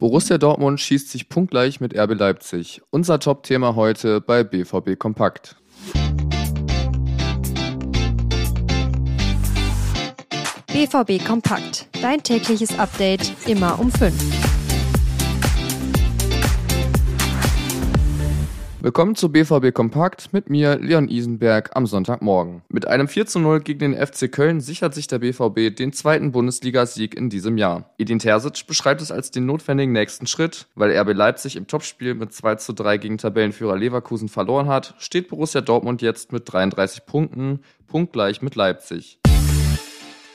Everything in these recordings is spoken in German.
Borussia Dortmund schießt sich punktgleich mit RB Leipzig. Unser Top-Thema heute bei BVB Kompakt. BVB Kompakt. Dein tägliches Update immer um 5. Willkommen zu BVB Kompakt mit mir, Leon Isenberg, am Sonntagmorgen. Mit einem 4 zu 0 gegen den FC Köln sichert sich der BVB den zweiten Bundesligasieg in diesem Jahr. Edin Terzic beschreibt es als den notwendigen nächsten Schritt. Weil RB Leipzig im Topspiel mit 2 zu 3 gegen Tabellenführer Leverkusen verloren hat, steht Borussia Dortmund jetzt mit 33 Punkten, punktgleich mit Leipzig.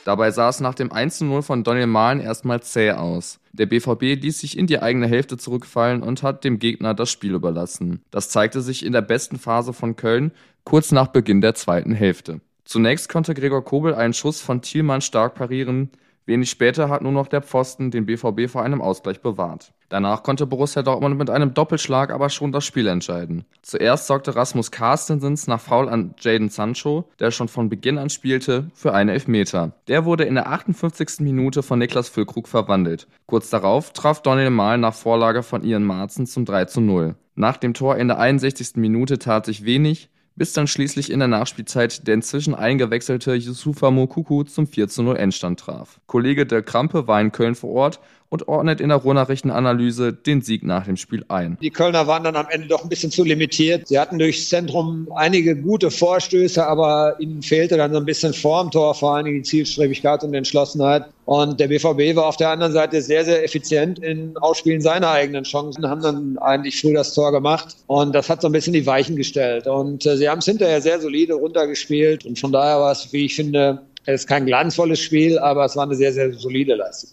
Dabei sah es nach dem 1-0 von Daniel Mahlen erstmal zäh aus. Der BVB ließ sich in die eigene Hälfte zurückfallen und hat dem Gegner das Spiel überlassen. Das zeigte sich in der besten Phase von Köln, kurz nach Beginn der zweiten Hälfte. Zunächst konnte Gregor Kobel einen Schuss von Thielmann stark parieren, Wenig später hat nur noch der Pfosten den BVB vor einem Ausgleich bewahrt. Danach konnte Borussia Dortmund mit einem Doppelschlag aber schon das Spiel entscheiden. Zuerst sorgte Rasmus Carstensens nach Foul an Jaden Sancho, der schon von Beginn an spielte, für einen Elfmeter. Der wurde in der 58. Minute von Niklas Füllkrug verwandelt. Kurz darauf traf Daniel Mahl nach Vorlage von Ian Marzen zum 3 zu 0. Nach dem Tor in der 61. Minute tat sich wenig, bis dann schließlich in der Nachspielzeit der inzwischen eingewechselte Yusufa Mokuku zum 4 zu 0 Endstand traf. Kollege Dirk Krampe war in Köln vor Ort und ordnet in der Rohnachrichtenanalyse den Sieg nach dem Spiel ein. Die Kölner waren dann am Ende doch ein bisschen zu limitiert. Sie hatten durchs Zentrum einige gute Vorstöße, aber ihnen fehlte dann so ein bisschen vorm Tor vor allen Dingen die Zielstrebigkeit und Entschlossenheit. Und der BVB war auf der anderen Seite sehr, sehr effizient in Ausspielen seiner eigenen Chancen, haben dann eigentlich früh das Tor gemacht. Und das hat so ein bisschen die Weichen gestellt. Und äh, sie haben es hinterher sehr solide runtergespielt. Und von daher war es, wie ich finde, es ist kein glanzvolles Spiel, aber es war eine sehr, sehr solide Leistung.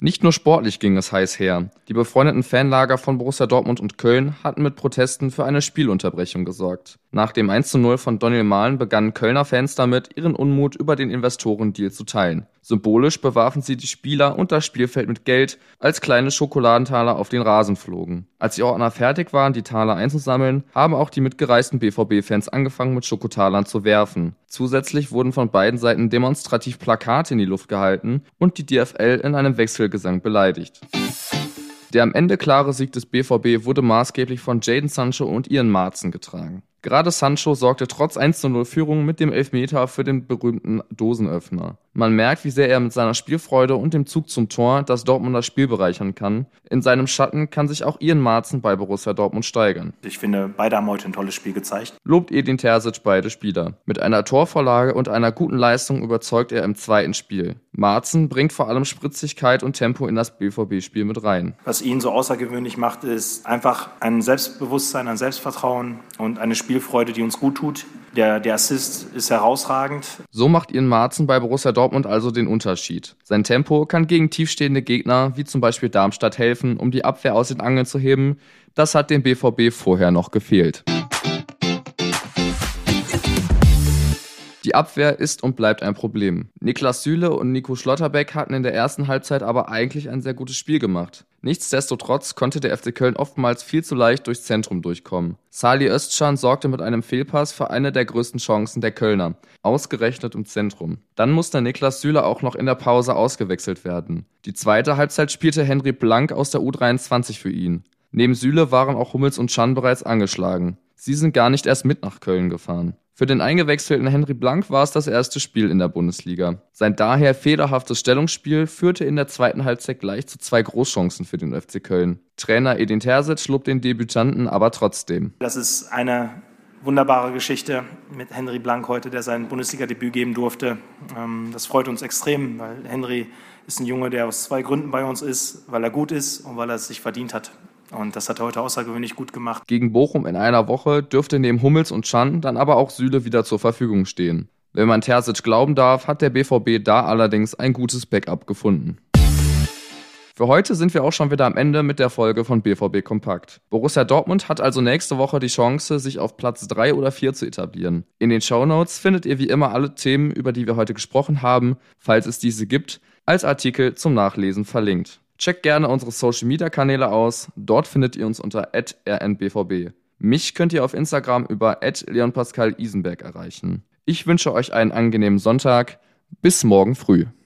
Nicht nur sportlich ging es heiß her. Die befreundeten Fanlager von Borussia Dortmund und Köln hatten mit Protesten für eine Spielunterbrechung gesorgt. Nach dem 1 zu 0 von Daniel Mahlen begannen Kölner Fans damit, ihren Unmut über den Investorendeal zu teilen. Symbolisch bewarfen sie die Spieler und das Spielfeld mit Geld, als kleine Schokoladentaler auf den Rasen flogen. Als die Ordner fertig waren, die Taler einzusammeln, haben auch die mitgereisten BVB-Fans angefangen, mit Schokotalern zu werfen. Zusätzlich wurden von beiden Seiten demonstrativ Plakate in die Luft gehalten und die DFL in einem Wechselgesang beleidigt. Der am Ende klare Sieg des BVB wurde maßgeblich von Jaden Sancho und Ian Marzen getragen. Gerade Sancho sorgte trotz 1-0 Führung mit dem Elfmeter für den berühmten Dosenöffner. Man merkt, wie sehr er mit seiner Spielfreude und dem Zug zum Tor das Dortmunder Spiel bereichern kann. In seinem Schatten kann sich auch Ian Marzen bei Borussia Dortmund steigern. Ich finde, beide haben heute ein tolles Spiel gezeigt. Lobt Edin Terzic beide Spieler. Mit einer Torvorlage und einer guten Leistung überzeugt er im zweiten Spiel. Marzen bringt vor allem Spritzigkeit und Tempo in das BVB-Spiel mit rein. Was ihn so außergewöhnlich macht, ist einfach ein Selbstbewusstsein, ein Selbstvertrauen und eine Spielfreude, die uns gut tut. Der, der Assist ist herausragend. So macht Ian Marzen bei Borussia Dortmund also den Unterschied. Sein Tempo kann gegen tiefstehende Gegner, wie zum Beispiel Darmstadt, helfen, um die Abwehr aus den Angeln zu heben. Das hat dem BVB vorher noch gefehlt. Die Abwehr ist und bleibt ein Problem. Niklas Süle und Nico Schlotterbeck hatten in der ersten Halbzeit aber eigentlich ein sehr gutes Spiel gemacht. Nichtsdestotrotz konnte der FC Köln oftmals viel zu leicht durchs Zentrum durchkommen. Sali Özcan sorgte mit einem Fehlpass für eine der größten Chancen der Kölner, ausgerechnet im Zentrum. Dann musste Niklas Süle auch noch in der Pause ausgewechselt werden. Die zweite Halbzeit spielte Henry Blank aus der U23 für ihn. Neben Süle waren auch Hummels und Chan bereits angeschlagen. Sie sind gar nicht erst mit nach Köln gefahren. Für den eingewechselten Henry Blank war es das erste Spiel in der Bundesliga. Sein daher fehlerhaftes Stellungsspiel führte in der zweiten Halbzeit gleich zu zwei Großchancen für den FC Köln. Trainer Edin Terzic lobt den Debütanten aber trotzdem. Das ist eine wunderbare Geschichte mit Henry Blank heute, der sein Bundesliga-Debüt geben durfte. Ähm, das freut uns extrem, weil Henry ist ein Junge, der aus zwei Gründen bei uns ist, weil er gut ist und weil er es sich verdient hat. Und das hat er heute außergewöhnlich gut gemacht. Gegen Bochum in einer Woche dürfte neben Hummels und Chan dann aber auch Süle wieder zur Verfügung stehen. Wenn man Terzic glauben darf, hat der BVB da allerdings ein gutes Backup gefunden. Für heute sind wir auch schon wieder am Ende mit der Folge von BVB Kompakt. Borussia Dortmund hat also nächste Woche die Chance, sich auf Platz 3 oder 4 zu etablieren. In den Show Notes findet ihr wie immer alle Themen, über die wir heute gesprochen haben, falls es diese gibt, als Artikel zum Nachlesen verlinkt. Checkt gerne unsere Social Media Kanäle aus. Dort findet ihr uns unter rnbvb. Mich könnt ihr auf Instagram über leonpascal Isenberg erreichen. Ich wünsche euch einen angenehmen Sonntag. Bis morgen früh.